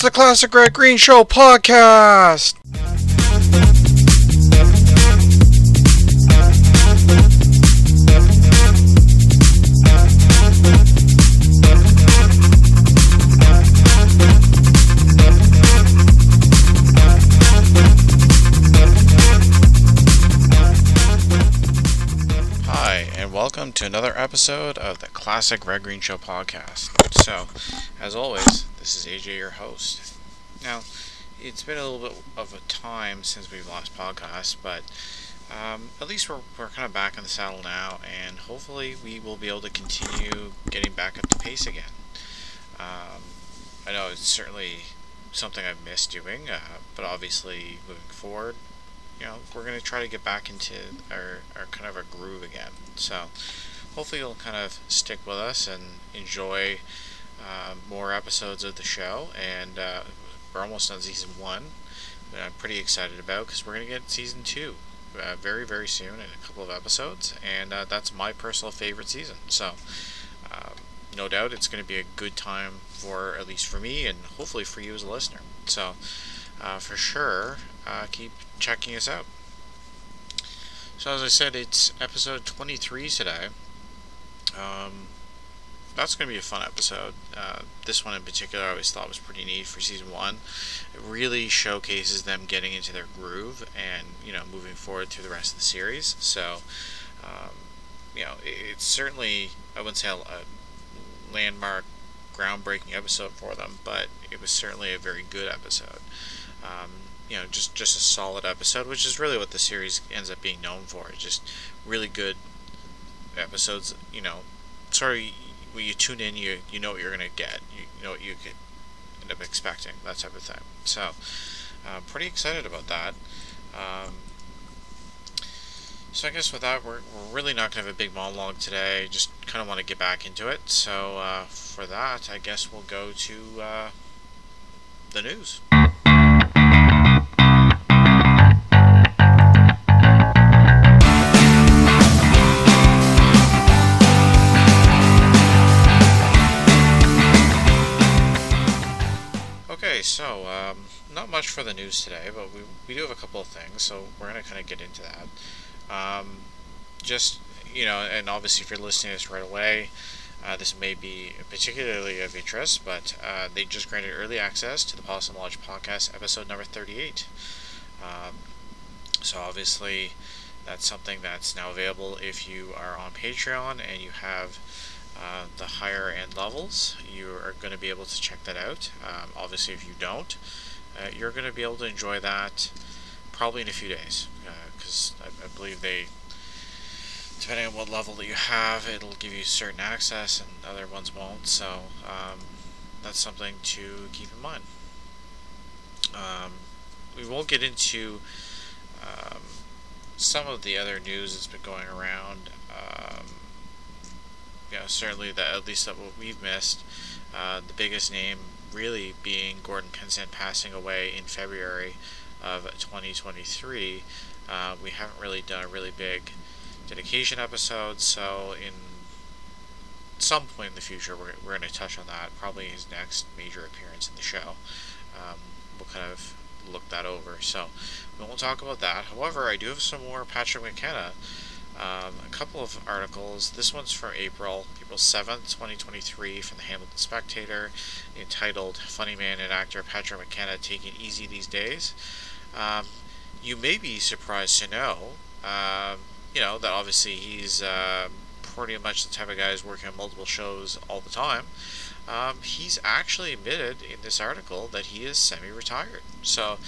It's the Classic Red Green Show podcast. Hi, and welcome to another episode of the Classic Red Green Show podcast. So, as always, this is AJ, your host. Now, it's been a little bit of a time since we've last podcast, but um, at least we're, we're kind of back in the saddle now, and hopefully we will be able to continue getting back up to pace again. Um, I know it's certainly something I've missed doing, uh, but obviously moving forward, you know, we're going to try to get back into our, our kind of a groove again. So hopefully you'll kind of stick with us and enjoy uh, more episodes of the show. And uh, we're almost on season one, I'm pretty excited about because we're to get season two uh, very, very soon in a couple of episodes. And uh, that's my personal favorite season. So um, no doubt it's going to be a good time for at least for me and hopefully for you as a listener. So uh, for sure, uh, keep checking us out. So, as I said, it's episode 23 today. Um, that's going to be a fun episode. Uh, this one in particular, I always thought was pretty neat for season one. It really showcases them getting into their groove and you know moving forward through the rest of the series. So, um, you know, it's certainly I wouldn't say a, landmark, groundbreaking episode for them, but it was certainly a very good episode. Um, you know, just just a solid episode, which is really what the series ends up being known for. Just really good episodes. You know, sort of when you tune in, you you know what you're gonna get. You, you know what you could end up expecting. That type of thing. So, uh, pretty excited about that. Um, so I guess with that, we're, we're really not to have a big monologue today. Just kind of want to get back into it. So uh, for that, I guess we'll go to uh, the news. Much for the news today, but we, we do have a couple of things, so we're going to kind of get into that. Um, just, you know, and obviously if you're listening to this right away, uh, this may be particularly of interest, but uh, they just granted early access to the Possum Lodge podcast, episode number 38. Um, so obviously, that's something that's now available if you are on Patreon and you have uh, the higher end levels. You are going to be able to check that out. Um, obviously, if you don't, uh, you're going to be able to enjoy that probably in a few days because I, I believe they depending on what level that you have, it'll give you certain access and other ones won't. So um, that's something to keep in mind. Um, we won't get into um, some of the other news that's been going around. Um, certainly that at least that what we've missed. Uh, the biggest name really being Gordon Pinsent passing away in February of 2023. Uh, we haven't really done a really big dedication episode, so in some point in the future, we're, we're going to touch on that. Probably his next major appearance in the show. Um, we'll kind of look that over. So we won't talk about that. However, I do have some more Patrick McKenna. Um, a couple of articles. This one's from April, April 7th, 2023, from the Hamilton Spectator, entitled Funny Man and Actor Patrick McKenna Taking Easy These Days. Um, you may be surprised to know um, you know that obviously he's uh, pretty much the type of guy who's working on multiple shows all the time. Um, he's actually admitted in this article that he is semi-retired. So,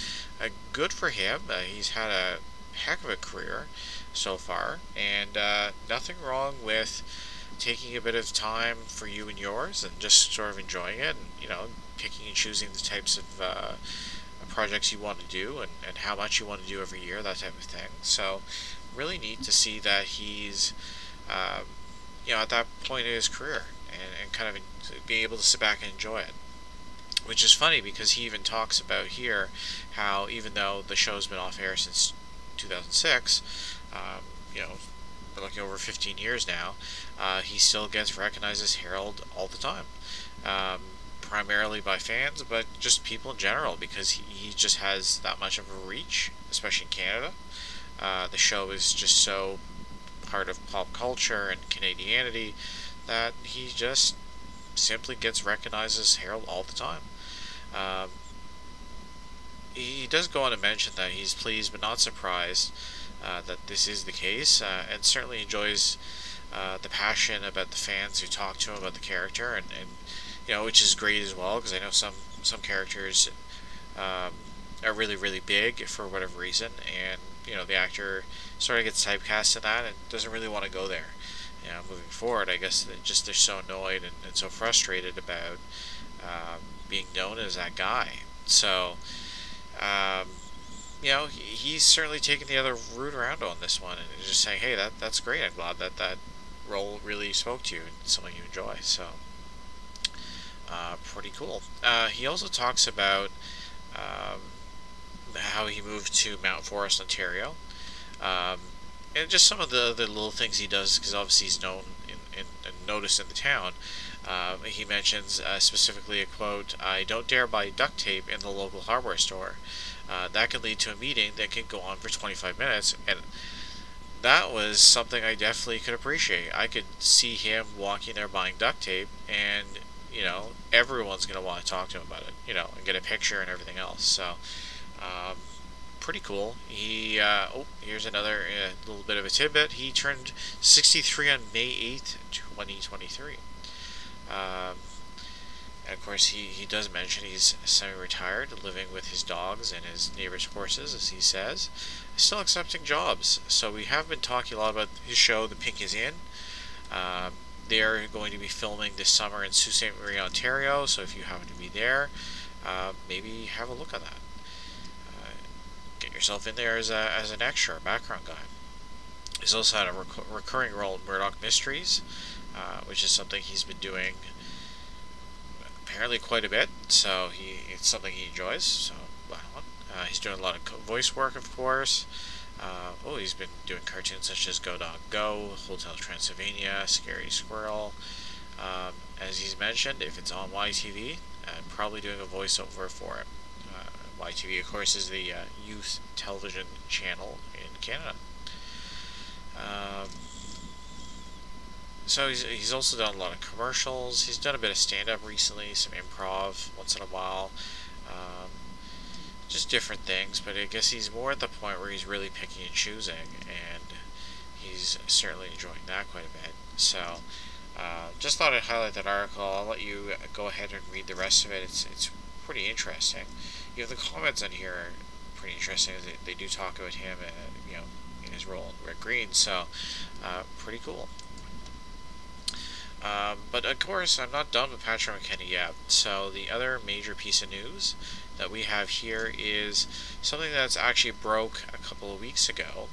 uh, good for him. Uh, he's had a heck of a career so far, and uh, nothing wrong with taking a bit of time for you and yours, and just sort of enjoying it, and you know, picking and choosing the types of uh, projects you want to do, and, and how much you want to do every year, that type of thing. So, really neat to see that he's, um, you know, at that point in his career and, and kind of being able to sit back and enjoy it. Which is funny because he even talks about here how even though the show's been off air since 2006, um, you know, looking over 15 years now, uh, he still gets recognized as Harold all the time. Um, primarily by fans, but just people in general because he, he just has that much of a reach, especially in Canada. Uh, the show is just so part of pop culture and Canadianity that he just simply gets recognized as Harold all the time. Um, he does go on to mention that he's pleased but not surprised that this is the case, uh, and certainly enjoys uh, the passion about the fans who talk to him about the character, and, and you know, which is great as well because I know some some characters um, are really really big for whatever reason, and you know the actor sort of gets typecast in that and doesn't really want to go there. You know, moving forward, I guess just they're so annoyed and, and so frustrated about um, being known as that guy. So, um, you know, he, he's certainly taking the other route around on this one and just saying, "Hey, that that's great. I'm glad that that role really spoke to you and something you enjoy." So, uh, pretty cool. Uh, he also talks about um, how he moved to Mount Forest, Ontario, um, and just some of the the little things he does because obviously he's known and noticed in the town. Uh, he mentions uh, specifically a quote: "I don't dare buy duct tape in the local hardware store. Uh, that can lead to a meeting that can go on for 25 minutes." And that was something I definitely could appreciate. I could see him walking there buying duct tape, and you know everyone's gonna want to talk to him about it, you know, and get a picture and everything else. So. Um, pretty cool. He uh, oh, here's another uh, little bit of a tidbit. He turned 63 on May 8th, 2023. Um, of course, he, he does mention he's semi-retired, living with his dogs and his neighbor's horses, as he says. Still accepting jobs. So we have been talking a lot about his show, The Pink is In. Um, they are going to be filming this summer in Sault Ste. Marie, Ontario. So if you happen to be there, uh, maybe have a look at that. Uh, get yourself in there as, a, as an extra, background guy. He's also had a rec- recurring role in Murdoch Mysteries, uh, which is something he's been doing apparently quite a bit. So he it's something he enjoys. So uh, he's doing a lot of voice work, of course. Uh, oh, he's been doing cartoons such as Go Dog Go, Hotel Transylvania, Scaredy Squirrel. Um, as he's mentioned, if it's on YTV, I'm probably doing a voiceover for it. Uh, YTV, of course, is the uh, youth television channel in Canada. Um, so he's, he's also done a lot of commercials. He's done a bit of stand up recently, some improv once in a while. Um, just different things, but I guess he's more at the point where he's really picking and choosing, and he's certainly enjoying that quite a bit. So, uh, just thought I'd highlight that article. I'll let you go ahead and read the rest of it. It's it's pretty interesting. You know, the comments on here are pretty interesting. They, they do talk about him, uh, you know, in his role in Red Green. So, uh, pretty cool. Um, but of course, I'm not done with Patrick McKenna yet. So the other major piece of news that we have here is something that's actually broke a couple of weeks ago.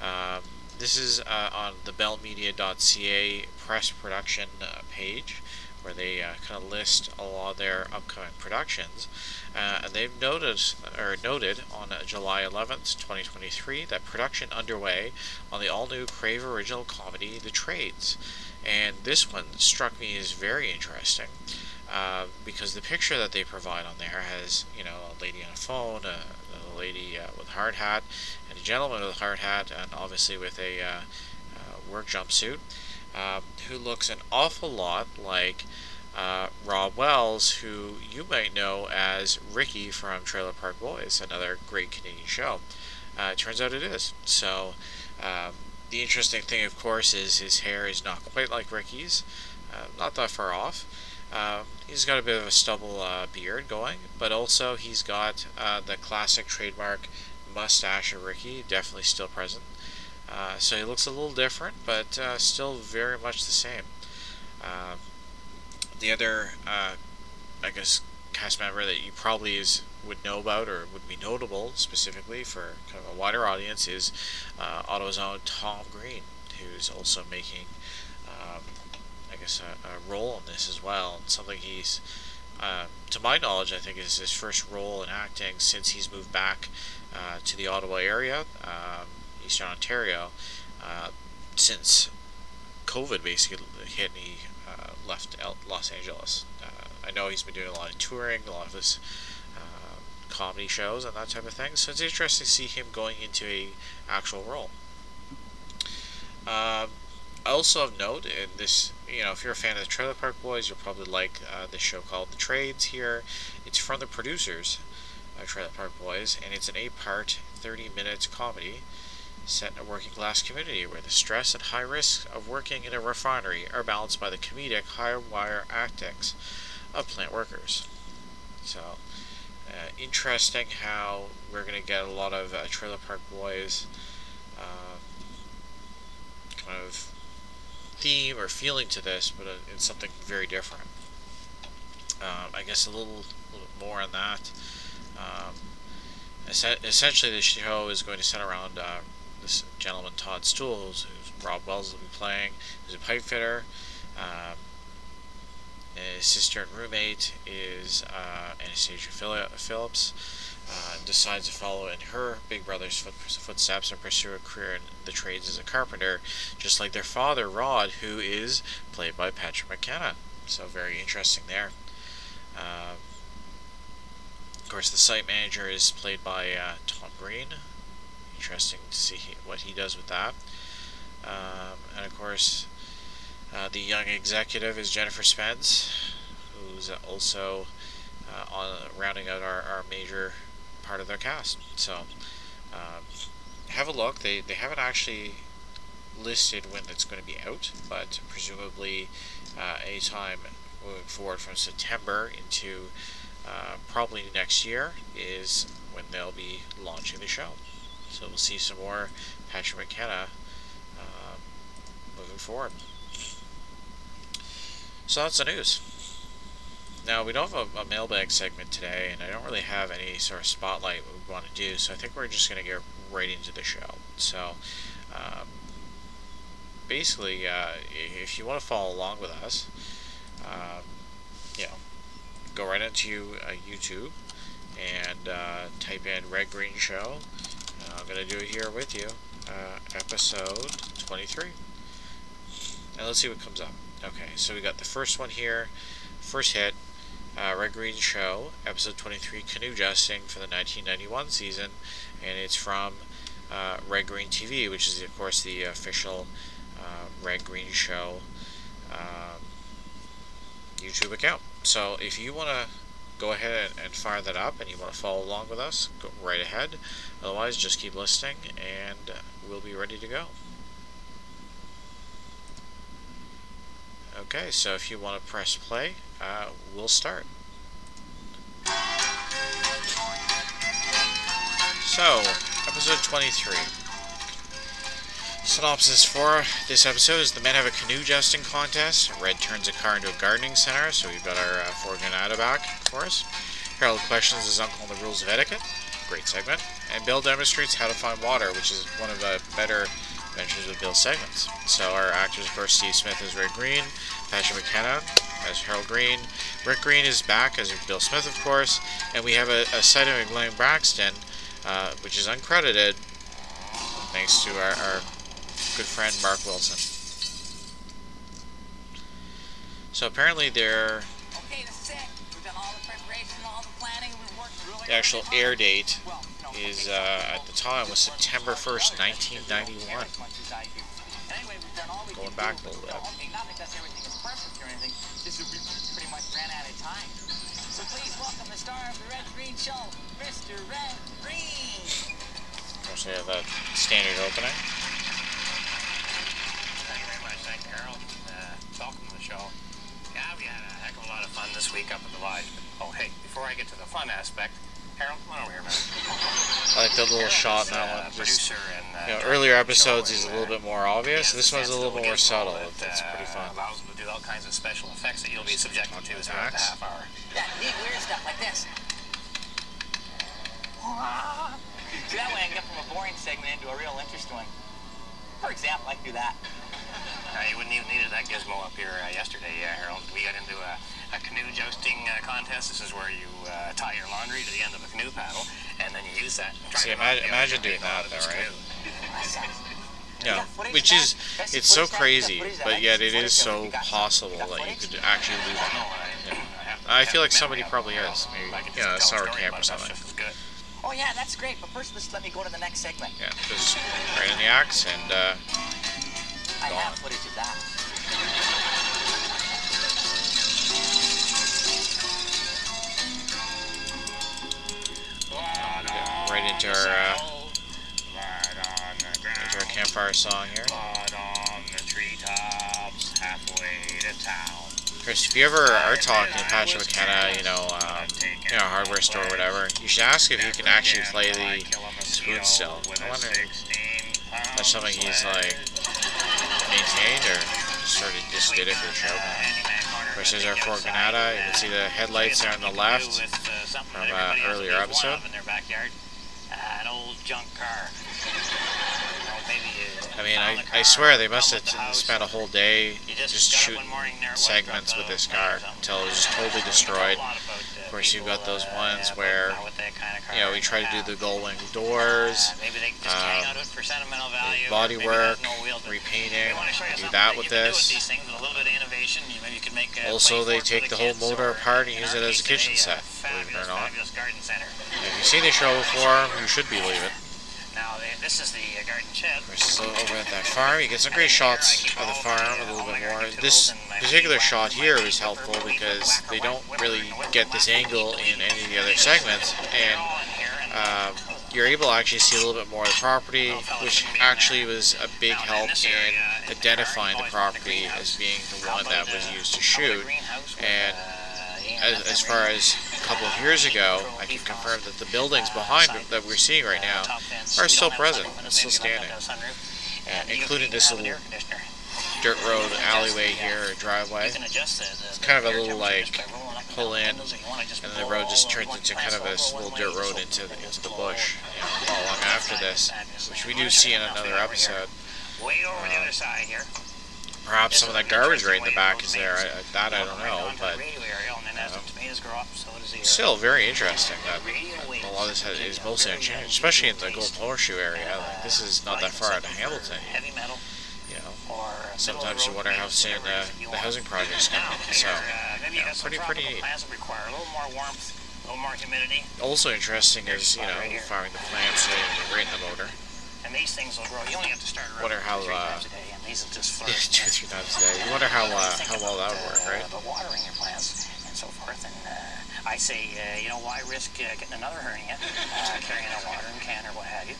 Um, this is uh, on the bellmedia.ca press production uh, page where they uh, kind of list a lot of their upcoming productions. Uh, and they've noted, or noted on uh, July 11th, 2023, that production underway on the all new Crave original comedy The Trades. And this one struck me as very interesting uh, because the picture that they provide on there has, you know, a lady on a phone, a, a lady uh, with a hard hat, and a gentleman with a hard hat, and obviously with a uh, uh work jumpsuit, um, who looks an awful lot like uh, Rob Wells, who you might know as Ricky from Trailer Park Boys, another great Canadian show. Uh, turns out it is. So, um, the interesting thing, of course, is his hair is not quite like Ricky's, uh, not that far off. Uh, he's got a bit of a stubble uh, beard going, but also he's got uh, the classic trademark mustache of Ricky, definitely still present. Uh, so he looks a little different, but uh, still very much the same. the other, I guess, cast member that you probably is would know about or would be notable specifically for kind of a wider audience is uh, own Tom Green, who's also making, um, I guess, a, a, role in this as well. And something he's, uh, to my knowledge, I think is his first role in acting since he's moved back uh, to the Ottawa area, um, Eastern Ontario, uh, since COVID basically hit and he uh, left Los Angeles. Uh, I know he's been doing a lot of touring, a lot of his uh, comedy shows and that type of thing. So it's interesting to see him going into a actual role. Um, also of note, in this, you know, if you're a fan of the Trailer Park Boys, you'll probably like uh, this show called The Trades here. It's from the producers of Trailer Park Boys, and it's an eight-part, 30-minute comedy set in a working class community where the stress and high risk of working in a refinery are balanced by the comedic high wire antics of plant workers. So, uh, interesting how we're going to get a lot of uh, Trailer Park Boys uh, kind of theme or feeling to this, but uh, it's something very different. Um, I guess a little, little bit more on that. Um, essentially, the show is going to center around uh, this gentleman, Todd Stool, who's, who's Rob Wells will be playing, who's a pipe fitter. Um, his sister and roommate is uh, Anastasia Phillips. Uh, decides to follow in her big brother's foot, footsteps and pursue a career in the trades as a carpenter, just like their father, Rod, who is played by Patrick McKenna. So, very interesting there. Uh, of course, the site manager is played by uh, Tom Green, interesting to see what he does with that. Um, and of course, uh, the young executive is Jennifer Spence, who's also uh, on rounding out our, our major part of their cast. So um, have a look. They they haven't actually listed when it's going to be out, but presumably uh, anytime moving forward from September into uh, probably next year is when they'll be launching the show. So we'll see some more Patrick McKenna uh, moving forward. So that's the news. Now, we don't have a, a, mailbag segment today, and I don't really have any sort of spotlight we want to do, so I think we're just going to get right into the show. So, um, basically, uh, if you want to follow along with us, um, you know, go right into uh, YouTube and uh, type in Red Green Show, I'm going to do it here with you, uh, episode 23. And let's see what comes up. Okay, so we got the first one here, first hit, uh, Red Green Show, episode 23, Canoe Jousting for the 1991 season, and it's from uh, Red Green TV, which is, of course, the official uh, Red Green Show um, YouTube account. So if you want to go ahead and fire that up and you want to follow along with us, go right ahead. Otherwise, just keep listening and we'll be ready to go. Okay, so if you want to press play, uh, we'll start. So, episode 23. Synopsis for this episode is the men have a canoe jousting contest. Red turns a car into a gardening center, so we've got our uh, Ford Granada back for us. Harold questions his uncle on the rules of etiquette. Great segment. And Bill demonstrates how to find water, which is one of the better ventures with Bill segments. So our actors, of course, Steve Smith as Red Green, Patrick McKenna as Harold Green, Rick Green is back as Bill Smith, of course, and we have a, a sighting of Glenn Braxton, uh, which is uncredited, thanks to our, our good friend Mark Wilson. So apparently they're the actual air date is uh, at the time was September 1st, 1991. Going back a little bit. Of the Red Green Show, Mr. Red Green. Of course, they have that standard opening. welcome to the show. Yeah, we had a heck of a lot of fun this week up at the lodge. But, oh, hey, before I get to the fun aspect, Harold, come on over here, man. I like the little shot in that one. Uh, Just, and, uh, you know, earlier episodes he's a little bit more obvious. This one's a little more subtle. That, it's pretty fun. Uh, allows him to do all kinds of special effects that you'll be subjected to throughout the half hour. Yeah, neat weird stuff like this. See, that way I can get from a boring segment into a real interesting one. For example, I can do that. Uh, you wouldn't even needed that gizmo up here uh, yesterday, uh, Harold. We got into a, a canoe jousting uh, contest. This is where you uh, tie your laundry to the end of a canoe paddle, and then you use that. See, imagine, imagine doing that, though, right? Yeah, which is it's so crazy, but yet it is so possible that you could actually do that. I I feel like somebody probably is. Maybe, you know, a summer camp or something. Oh yeah, that's great. But first, let's let me go to the next segment. Yeah, just right in the axe and uh, I have footage of that. Right into our uh, into our campfire song here. Chris, if you ever are talking to Patrick McKenna, you know, um, you know, hardware store or whatever, you should ask if he can actually play the spoon still. I wonder if that's something he's like maintained or sort of just did it for show. Of course, there's our Ford Granada. You can see the headlights there on the left. from uh, earlier episode. In their backyard, uh, an old junk car. You know, maybe I mean, I, the I swear they must have the spent a whole day just, just shooting one morning, there was segments with this car until it was just totally destroyed. A lot about, Of course, you've got those ones where, about kind of You know, we try to do the past. gold wing doors, maybe they just hang um, out it for sentimental value. body maybe it has work, no wheels, but repainting. we wanna show you Do that with this. these things with a little bit of innovation. You- Maybe you can make Also, they take the whole motor apart and use it as a kitchen set, believe it or not. fabulous garden center. If you've seen the show before, you should believe it. This is the uh, garden shed. Over at that farm, you get some great shots of the farm a little bit more. This particular shot here is helpful because they don't really get this angle in any of the other segments, and um, you're able to actually see a little bit more of the property, which actually was a big help in identifying the property as being the one that was used to shoot. And as, as far as a couple of years ago, I can confirm that the buildings behind that we're seeing right now are still present and still standing, uh, including this little dirt road alleyway here or driveway. It's kind of a little, like, pull in, and the road just turns into kind of this little dirt road into the, into the bush. All along after this, which we do see in another episode. Way over the other side here. Perhaps some of that garbage right in the back is there. I, that I don't know, but still very interesting that a lot of this has, is mostly unchanged, especially in the Golden Horseshoe area. Like this is not that far out of Hamilton. Heavy metal You know, or sometimes you wonder how soon the, the housing projects come. So yeah, pretty pretty neat. Plants require a little more warmth, a little more humidity, Also interesting is you know firing the plants right in the motor. and these things will grow. You only have to start around Wonder how, two, three uh, times a day, and these will just Yeah, flourish. two three times a day. You wonder how uh, how well that would work, uh, right? About watering your plants and so forth. And uh, I say, uh, you know, why risk uh, getting another hernia, uh, carrying a watering can or what have you,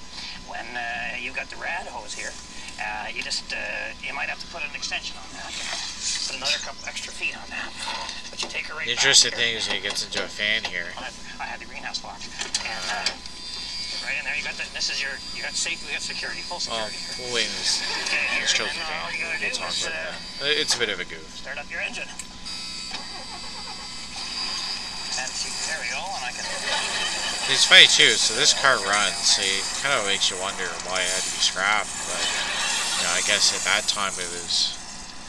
when uh, you've got the rad hose here. Uh, you just, uh, you might have to put an extension on that. Put another couple extra feet on that. But you take her right The interesting thing is he gets into a fan here. I had the greenhouse box, and uh, right in there you got the. This is your. You got safety. We got security. Full Well, security we'll wait this, Okay, this trophy fan. all you gotta We'll do talk is, about that. It's a bit of a goof. Start up your engine. And see, there we go, and I can. It's funny too. So this car runs, so it kind of makes you wonder why it had to be scrapped. But you know, I guess at that time it was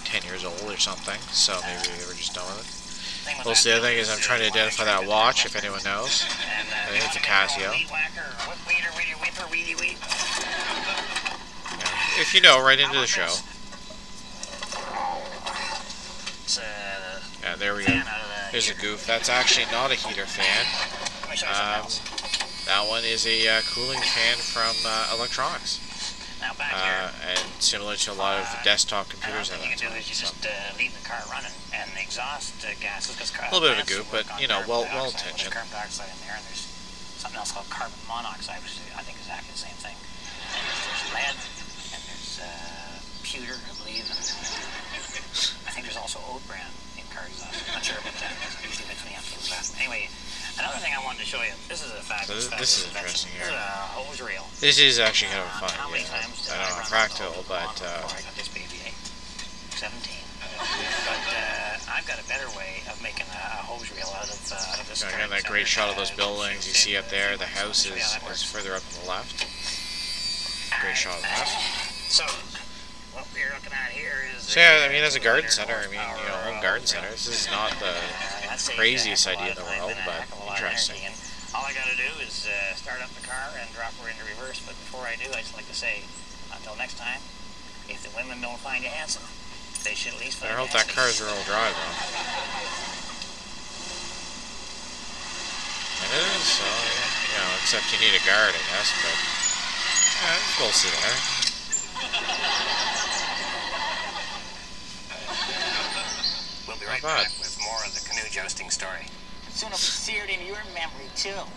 10 years old or something. So maybe they were just done with it. Also, the other thing is I'm trying to identify that watch, if anyone knows. I think it's a Casio. Yeah. If you know, right into the show. Yeah, there we go. There's a goof. That's actually not a heater fan. Um. That one is a uh, cooling fan from uh, electronics, Now back uh, here. and similar to a lot of desktop computers at thing you can do is you So. just uh, leave the car running, and the exhaust uh, gases, because A little bit of a goop, but, you know, well- well intentioned. Carbon dioxide in there, and there's something else called carbon monoxide, which I think is exactly the same thing. And there's lead, and there's uh, pewter, I believe, and I think there's also oat bran in car exhaust. I'm not sure about that. Usually makes me have to laugh. Anyway, another thing I wanted to show you. This is a fabulous, So this- this is interesting here. This is a hose reel. This is actually kind of Uh, fun. How many times did I know, out but uh, I got this baby, eh? 17. But uh, I've got a better way of making a, hose reel out of, uh, out of this. again, that great shot of those Uh, buildings you see up there. The house is, you is further up on the left. Great shot of that. So, what we're looking at here is. So yeah, I mean, as a garden center, I mean, you know, home garden uh, center. This is not the Uh, craziest idea in the world, of time and a but heck of a lot of interesting. And all I gotta do is uh, start up the car and drop her into reverse. But before I do, I just like to say, until next time, if the women don't find you handsome, they should at least find I hope that handsome. car is real drive though. It is, so you know, except you need a guard, I guess. But yeah, we'll see there. We'll be right back with more of the canoe jousting story. Soon it'll be seared in your memory, too. Of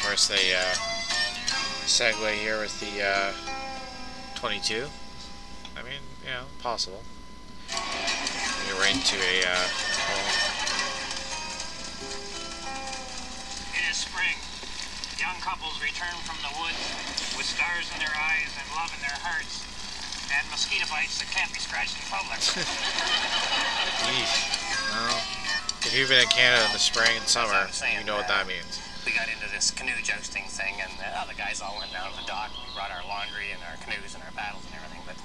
course, they uh, segue here with the uh, 22. I mean, you know, possible. You're right into a uh, home. It is spring. Young couples return from the woods with stars in their eyes and love in their hearts. And mosquito bites that can't be scratched in public. Yeesh. Well, if you've been in Canada in the spring and summer, you know what that means. we got into this canoe jousting thing, and the guys all went down to the dock. We brought our laundry and our canoes and our paddles and everything. But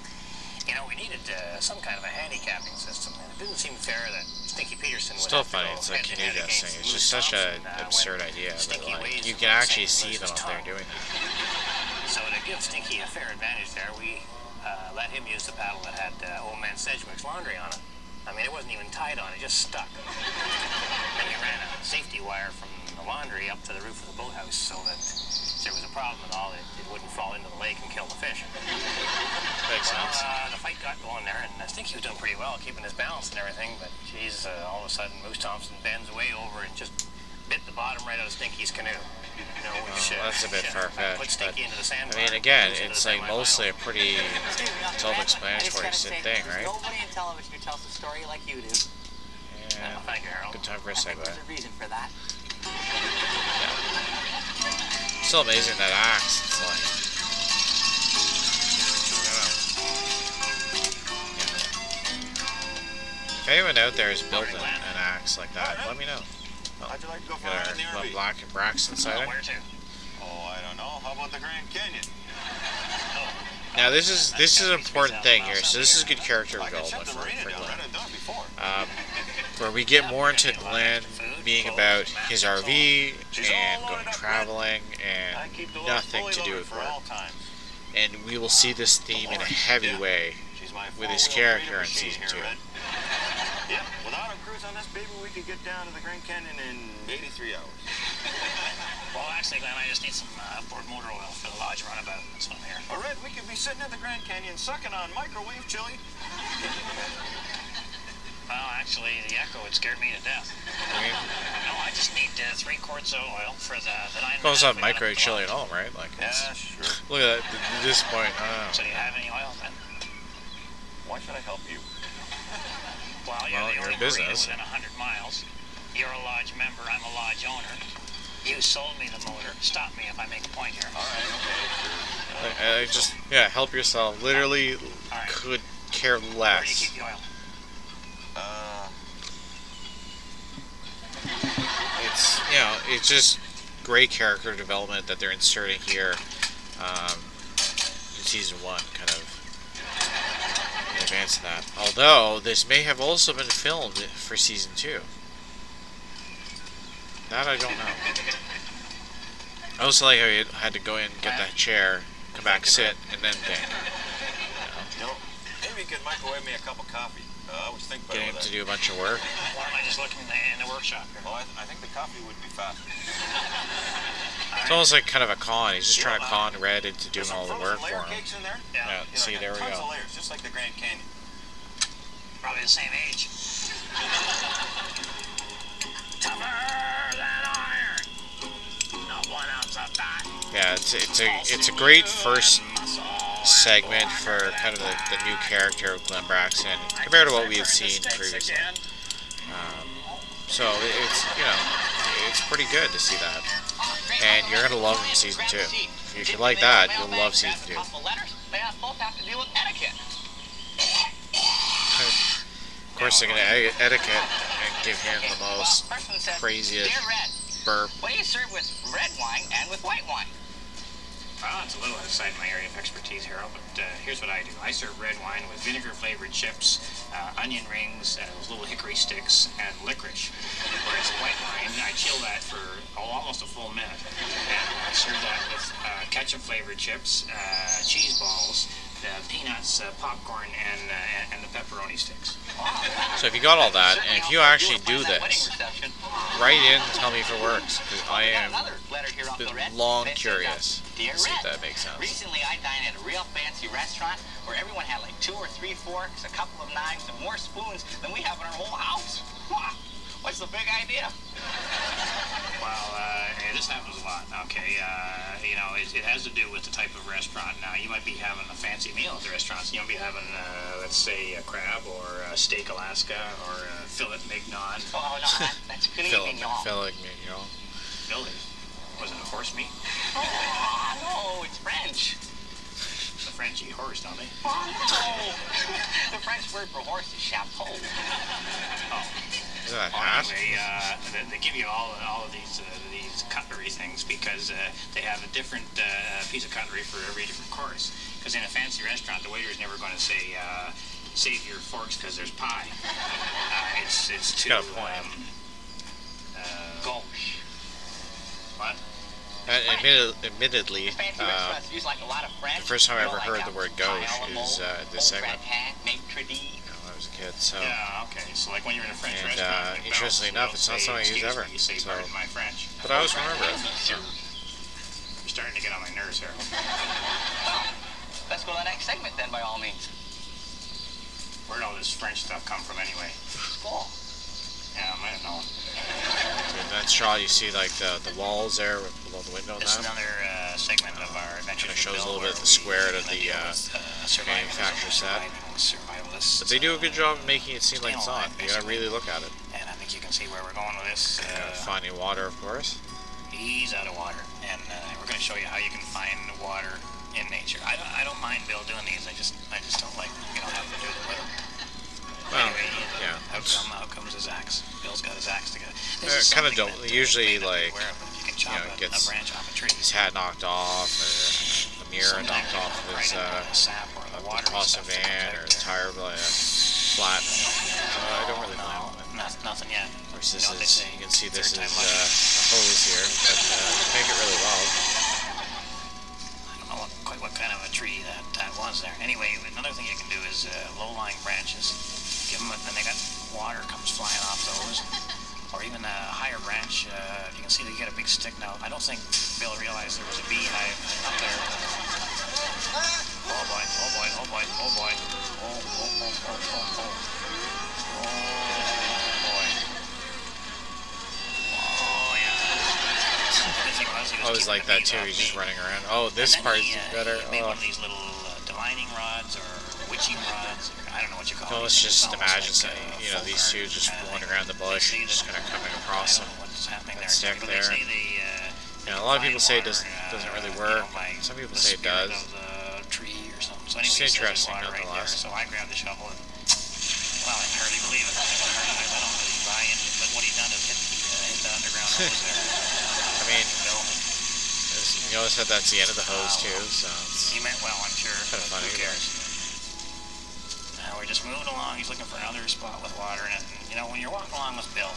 you know, we needed uh, some kind of a handicapping system. And it didn't seem fair that Stinky Peterson would Still have funny. It's like canoe against dusting. It's just such an uh, absurd idea. But like, you can actually see them out there doing that. So to give Stinky a fair advantage there, we uh, let him use the paddle that had uh, old man Sedgwick's laundry on it. I mean, it wasn't even tied on; it just stuck. Then we ran a safety wire from the laundry up to the roof of the boathouse so that if there was a problem at all, it, it wouldn't fall into the lake and kill the fish. Makes Well, sense. uh, the fight got going there, and I think he was doing pretty well, keeping his balance and everything. But geez, uh, all of a sudden, Moose Thompson bends way over and just bit the bottom right out of Stinky's canoe. You know, which, Well, uh, that's a bit far-fetched, Put Stinky into the I mean, again, it's like mostly a semi-final. pretty self-explanatory thing, right? Nobody in television who tells a story like you do. Yeah. Thank you, Harold. Good time for a think segue. there's a reason for that. Still amazing that axe. It's like. I don't know. Yeah. If anyone out there has built an, an axe like that, let me know. Oh, How'd you like to go for a ride in the RV? black and Braxton side. Oh, where to? Oh, I don't know. How about the Grand Canyon? Now this is this is an important thing here. So this is good character development for, for. Glenn. Right, I've done it before. um, where we get more into Glenn being about his RV and going traveling and keep the load nothing to do with work. And we will see this theme in a heavy way with his character in season two. On this baby, we could get down to the Grand Canyon in 83 hours. Well, actually, Glenn, I just need some uh, outboard motor oil for the lodge runabout. That's what I'm here. Or Red, we could be sitting at the Grand Canyon sucking on microwave chili. Well, actually, the echo would scare me to death. I No, I just need uh, three quarts of oil for the, the nine goes minutes on we got micro chili at lodge. home, right? Like, Yeah, sure. look at that. At this point, I don't So know. do you have any oil, then? Why should I help you? Well, you're Well, the you're only in business. within 100 miles. You're a lodge member. I'm a lodge owner. You sold me the motor. Stop me if I make a point here. All right, okay, sure. Like, I just yeah, help yourself. Literally, All right. could care Where do you less. keep the oil? Uh, It's you know, it's just great character development that they're inserting here um, in season one, kind of in advance of that. Although this may have also been filmed for season two. That I don't know. I also like how you had to go in, get that chair, come back, sit, and then think. you know, maybe you could microwave me a cup of coffee. Uh, I was thinking about Getting him to do a bunch of work. Why am I just looking in the, in the workshop here? Well, I, I think the coffee would be faster. It's almost like kind of a con. He's just trying to con Red into doing all the work for him. cakes in there. Yeah. See, there we go. layers, just like the Grand Canyon. Probably the same age. Tougher than iron. Not one ounce of fat. Yeah, it's it's a it's a great first segment for kind of the, the new character of Glenn Braxton compared to what we had seen previously. Um, so it's you know it's pretty good to see that, and you're gonna love season two. If you like that, you'll love season two. Of course, they're gonna ed- etiquette and give him the most craziest burp. what do you serve with red wine and with white wine? Well, it's a little outside my area of expertise, Harold, but uh, here's what I do. I serve red wine with vinegar-flavored chips, uh, onion rings, uh, those little hickory sticks, and licorice. Whereas white wine, I chill that for almost a full minute. And I serve that with uh, ketchup flavored chips, uh, cheese balls, the peanuts, uh, popcorn, and, uh, and the pepperoni sticks. So if you got all that, and if you actually do Find that wedding this, write in and tell me if it works. Because I We am another letter here off been long It says, uh, curious to see if that makes sense. Recently, I dined at a real fancy restaurant where everyone had like two or three forks, a couple of knives, and more spoons than we have in our whole house. Wow. What's the big idea? Well, uh, hey, this happens a lot. Okay, uh, you know, it, it has to do with the type of restaurant. Now, you might be having a fancy meal at the restaurant. So you might be having, uh, let's say, a crab or a steak Alaska or a fillet mignon. Oh, no, that, that's filet Fill mignon. filling mignon. Fillet. Wasn't it horse meat? Oh, no, it's French. The French horse, don't they? Oh, the French word for horse is chapeau. Is that a hat? anyway, uh, they, they give you all all of these uh, these cutlery things because uh, they have a different uh, piece of cutlery for every different course. Because in a fancy restaurant, the waiter is never going to say, uh, "Save your forks because there's pie." Uh, it's it's to got a point. Um, uh, Gauche. what? And admitted, admittedly, uh, like a lot of French. the first time I ever heard uh, the word gauche is, uh, this segment. gratin, maitre d'. you know, when I was a kid. So Yeah, okay. So like when you're in a French And, restaurant, uh, interestingly enough, it's not something I use ever, me," so- "Pardon my French." but I always remember it. You're starting to get on my nerves here. Let's go to the next segment then, by all means. Where'd all this French stuff come from anyway? School. Yeah, I might have known. In that shot, you see like the, the walls there with- below the window This is another uh, segment of our adventure. Kinda shows a little bit of the square of the, uh, uh, manufacturer set. But they do a good job of making it seem like it's not. You gotta really look at it. And I think you can see where we're going with this. Uh, Uh, finding water, of course. he's out of water, and uh, we're going to show you how you can find water in nature. I don't, I don't mind Bill doing these. I just, I just don't like, you know, having to do them with him. Well, anyway, yeah. Out, come, out comes his axe. Bill's got his axe together. This Uh, kinda something don't- uh, usually, you may not be like, you chop know, a, gets a branch off a tree. His hat knocked off, or a mirror knocked off of his uh, sap or the water and across a van, or his tire uh, flat. So I don't really no, him. Not, nothing yet. Of course, You this know is you can see this is uh, a hose here, but uh, make it really well. I don't know what, quite what kind of a tree that, that was there. Anyway, another thing you can do is uh, low-lying branches. Give them, a, then they got water comes flying off those. Or even a higher branch. Uh, you can see they get a big stick now. I don't think Bill realized there was a beehive up there. Oh boy! Oh boy! Oh boy! Oh boy! Oh oh oh oh oh oh! Oh boy! Oh yeah! Was I always like that too. He's just running around. Oh, this And then part's he, uh, better. He made Oh, one of these little uh, divining rods or witching rods. Or, I don't know what you call them. let's just almost imagine, like, uh, you know, these two just going thing. around the bush, and just kind of coming across them. what's happening that there. stick there. They, uh, You know, a lot of people say it doesn't doesn't really uh, work. You know, Some people the say it does. Of the tree or something. So anyway, there's interesting water right there. nonetheless. So I grabbed the shovel and well, I hardly believe it. I don't really buy into it, but what he done is hit the, uh, hit the underground hose there. I mean, you notice that that's the end of the hose too, so he meant well, I'm sure. Kinda funny, Who cares? Just moving along. He's looking for another spot with water in it. And, you know, when you're walking along with Bill,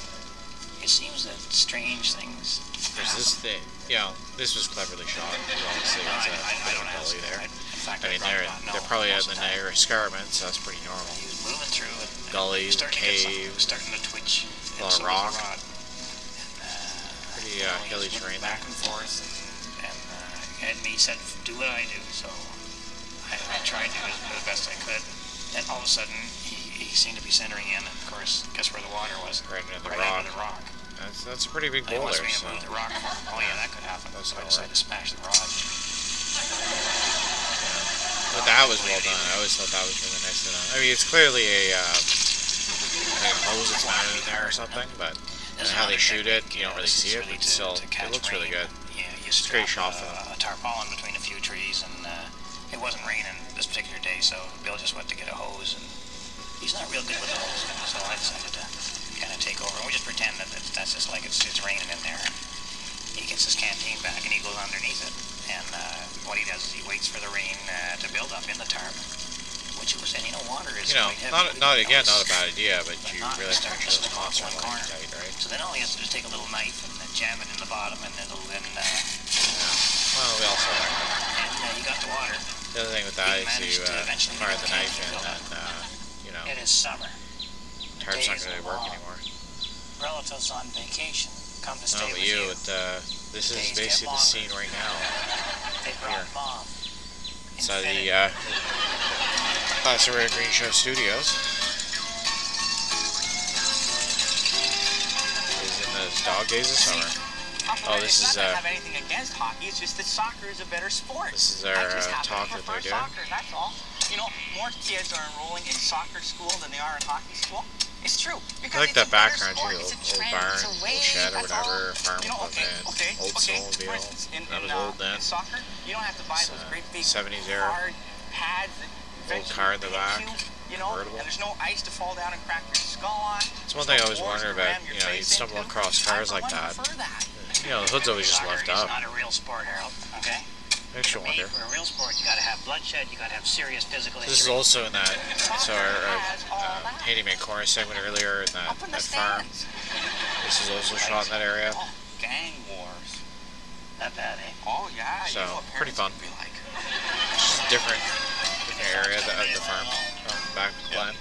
it seems that strange things. there's this thing. Know, this was cleverly shot. Obviously, I, it's a I, I bit of don't a ask. gully there. I, in fact, I mean, they're they're probably at most the. Niagara Escarpment, so that's pretty normal. He was moving through it. and Gullies, starting to get some- starting to twitch. a lot of and so was the rock. And, uh, Pretty uh, hilly terrain back and forth, and, and, uh, and me said, "Do what I do." So I, I tried to do the best I could. And all of a sudden, he, he seemed to be centering in, and of course, guess where the water was? Right into the right rock. under the rock. That's that's a pretty big I boulder. me to So the rock for him. Oh yeah, that could happen. That's so I decided to smash the rod. but that was well done. I always thought that was really nicely done. I mean, it's clearly a uh, like a hose that's mounted in there or something, but and how they shoot it, you don't really see it, but still, it looks really good. Yeah, you It's strap for a, a tarpaulin between a few trees, and uh, it wasn't raining this particular day, so Bill just went to get a hose, and he's not real good with the hose, so I decided to kind of take over. And we just pretend that that's, that's just like it's, it's raining in there. He gets his canteen back, and he goes underneath it, and uh, what he does is he waits for the rain uh, to build up in the tarp, which you were saying, you know, water is You know, quite heavy. not again, not a bad idea, but but you really have to just one corner. tight, right? So then all he has to do is take a little knife and then jam it in the bottom, and it'll then. Uh, Well, we also like and uh, you got the other thing with that We you uh, fire the knife in, and uh, you know, It is summer. tarp's not going to work long. anymore. Relatives on vacation come to stay but with you, you. uh, this is basically the scene right now. Here. Inside the uh, Classic Red Green Show studios. Is in the dog days of summer. Oh, this it's is, I uh, have anything against hockey. It's just that soccer is a better sport. This is their I just uh, talk that they're doing. soccer. That's all. You know, more kids are enrolling in soccer school than they are in hockey school. It's true. I Because like it's that background sport. too. It's a Old barn, it's a old shed or whatever, farm You know, okay, okay, old okay. snowmobile. For instance, in, That in, was uh, old then. in soccer, you don't have to buy It's, those uh, great big 70s era. hard pads that eventually car in the back, You, you know, and there's no ice to fall down and crack your skull on. It's one thing I always to about, you know, you'd stumble across cars like that. Prefer that. You know, the hood's always just Soccer left is up. not a real sport, Harold. Okay. Makes you For wonder. for a real sport, you gotta have bloodshed. You gotta have serious physical This is also in that, so our, has all our uh, that. Handyman Corner segment earlier in that, Up in the that farm. This is also shot in that area. Oh, gang wars. Not bad, eh? Oh yeah. So, you know what pretty fun. Be like. Just a different, different area of the, farm. Um, back with Glenn.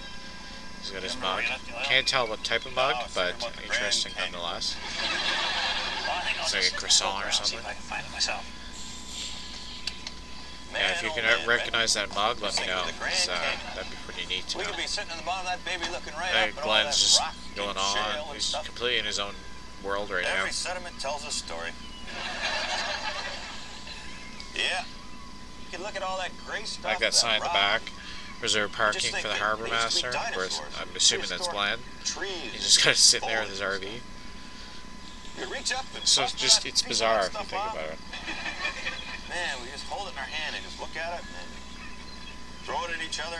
He's got his mug. Can't tell what type of mug, but interesting nonetheless. Well, I think I'll It's like a croissant or around, See something. if I can find it myself. Yeah, if you can uh, recognize that mug, let me know. uh, that'd be pretty neat to We know. could be sitting in the bottom of that baby looking right Hey, up at all that Glenn's just going on. He's completely in his own world right now. Every sediment tells a story. Yeah. You can look at all that gray stuff. Like that sign in the back. Reserved Just parking for the harbor there used to master. Of course, I'm assuming that's Glenn. Trees. He's just kind of sitting there with his. RV. You reach up and So it's just it's bizarre if you think off. about it. Man, we just hold it in our hand and just look at it and throw it at each other.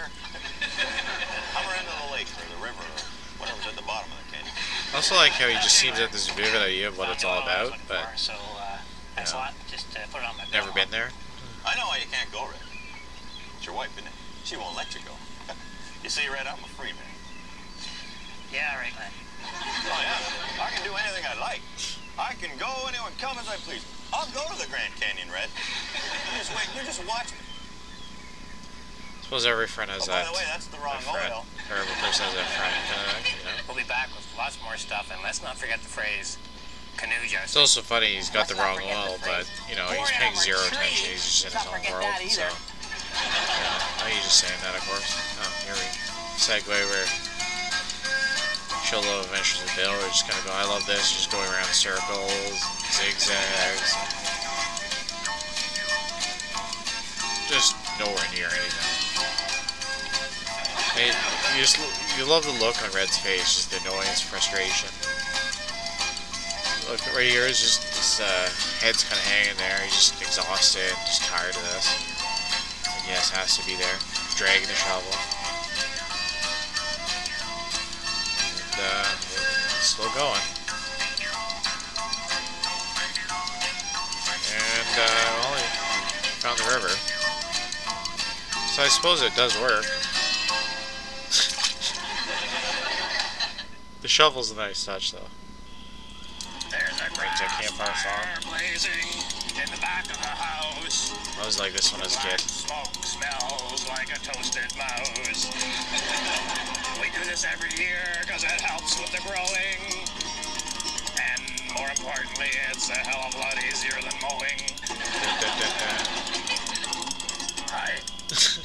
Hover into the lake or the river or whatever's at the bottom of the canyon. I also like how he just seems to have this vivid idea of what it's all about, but was looking so uh, thanks Yeah. a lot. Just uh, put it on my never been there. I know why you can't go, Red. It's your wife, isn't it? She won't let you go. you see, Red, I'm a free man. Yeah, right, Glenn. Oh, yeah. I can do anything I like. I can go anywhere, come as I please. I'll go to the Grand Canyon, Red. You just wait. You just watch me. suppose every friend has Oh, by the way, that's the wrong friend. oil. Or every person has that friend kind of you know. We'll be back with lots more stuff, and let's not forget the phrase canoe It's also funny he's got the Let's not wrong forget the oil, but you know "Pour he's paying zero attention. He's just in his own world. So, yeah, oh, he's just saying that, of course. Oh, here we segue where little adventures of Bill. We're just gonna go. I love this. Just going around circles, zigzags. Just nowhere near anything. Hey, you just you love the look on Red's face, just the annoyance, frustration. Look right here is just his uh, head's kind of hanging there. He's just exhausted, just tired of this. And yes, has to be there, dragging the shovel. Uh, still going. And uh, well, he found the river. So I suppose it does work. the shovel's a nice touch, though. There's a that campfire fire song. in the back of the house. I was like this I was a kid. smoke smells like a toasted mouse. We do this every year because it helps with the growing. And more importantly, it's a hell of a lot easier than mowing. Hi.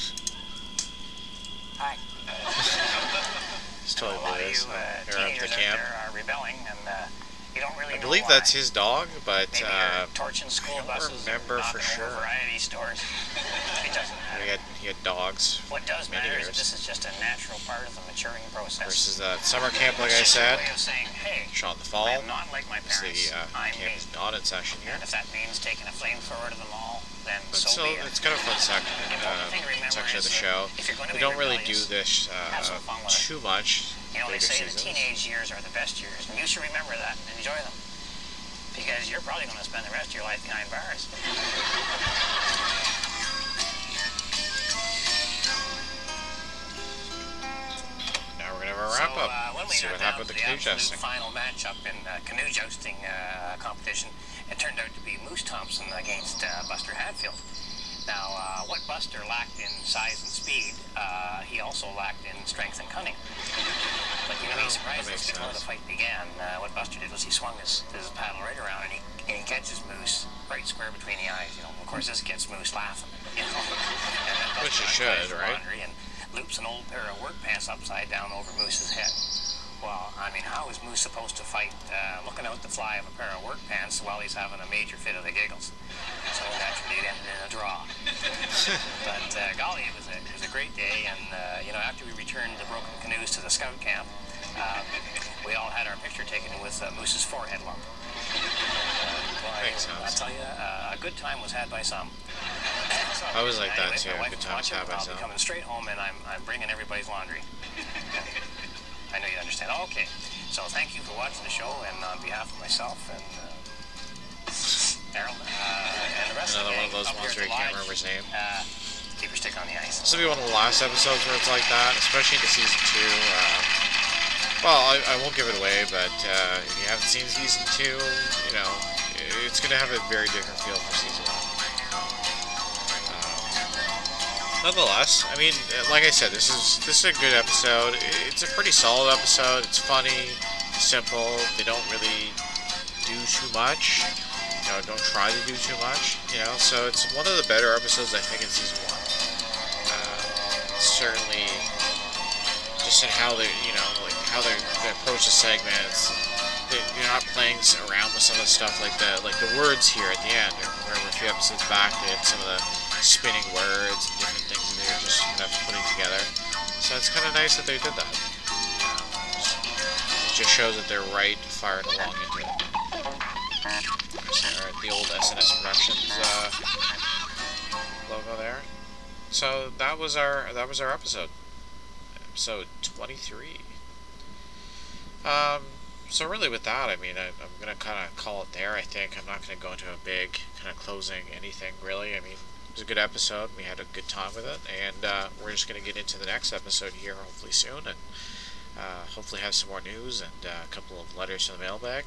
Hi. It's totally a lot of you uh, Here at teenagers the out camp. are rebelling, and uh, you don't really I believe why. that's his dog, but Maybe uh, you're torching school don't buses remember for sure. variety stores. He had he had dogs What does matter is years. this is just a natural part of the maturing process. versus that summer camp, like I It's just a said, way of saying, hey, shot in the fall. I am not like my parents. the uh, I'm camp is not in session here, And if that means taking a flamethrower to the mall, then but so still, be it. it's kind of a fun sec- The uh, important thing to remember section of the show. if you're going to We don't really do this uh, some fun with it. too much. You know, they say the teenage years are the best years, and you should remember that and enjoy them. Because you're probably going to spend the rest of your life behind bars. our wrap so. Uh, when we See what happened with the canoe jousting. final matchup in uh, canoe jousting uh, competition, it turned out to be Moose Thompson against uh, Buster Hadfield. Now, uh, what Buster lacked in size and speed, uh, he also lacked in strength and cunning. But you know, he surprised us before the fight began. Uh, what Buster did was he swung his, his paddle right around and he, and he catches Moose right square between the eyes. You know, of course, this gets Moose laughing. You know, Which he should, right? laundry And loops an old pair of work pants upside down over Moose's head. Well, I mean, how is Moose supposed to fight uh, looking out the fly of a pair of work pants while he's having a major fit of the giggles? So naturally, it ended in a draw. but uh, golly, it was a it was a great day, and uh, you know, after we returned the broken canoes to the scout camp, uh, we all had our picture taken with uh, Moose's forehead lump. Makes I sense. tell you, uh, a good time was had by some. I was like that too, my wife good is time was watching, had by I'll be coming straight home, and I'm I'm bringing everybody's laundry. I know you understand. Okay, so thank you for watching the show, and on behalf of myself and uh, Harold uh, and the rest Another of the one of those ones where you can't remember his name. Uh, keep your stick on the ice. This will be one of the last episodes where it's like that, especially into season two. Uh, well, I, I won't give it away, but uh, if you haven't seen season two, you know, it's going to have a very different feel for season one. Nonetheless, I mean, uh, like I said, this is this is a good episode. It's a pretty solid episode. It's funny, simple. They don't really do too much. You know, don't try to do too much. You know, so it's one of the better episodes I think in season one. Uh, certainly, just in how they, you know, like how they, they approach the segments. They, you're not playing around with some of the stuff like the like the words here at the end. or, remember a few episodes back they had some of the spinning words and different things that they were just kind of putting together. So it's kind of nice that they did that. It just shows that they're right firing along into it. There's the old S&S Productions uh, logo there. So that was our that was our episode, episode twenty three. Um, so really with that, I mean, I, I'm gonna kind of call it there. I think I'm not gonna go into a big kind of closing anything really. I mean, it was a good episode. We had a good time with it, and uh, we're just gonna get into the next episode here hopefully soon, and uh, hopefully have some more news and uh, a couple of letters from the mailbag.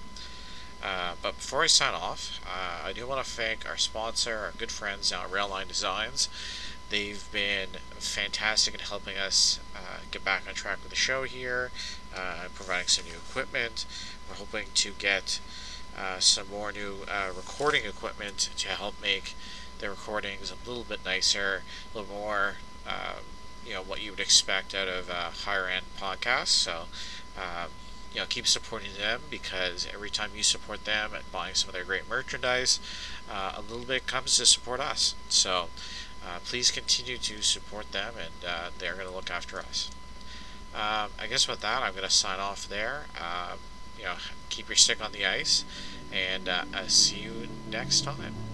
Uh, but before I sign off, uh, I do want to thank our sponsor, our good friends at Rail Line Designs. They've been fantastic in helping us uh, get back on track with the show here, providing some new equipment. We're hoping to get some more new recording equipment to help make the recordings a little bit nicer, a little more, um, you know, what you would expect out of uh, higher end podcasts. So, um, you know, keep supporting them because every time you support them and buying some of their great merchandise, uh, a little bit comes to support us. So, uh, please continue to support them, and uh, they're going to look after us. Um, I guess with that, I'm going to sign off there. Um, you know, keep your stick on the ice, and uh, I'll see you next time.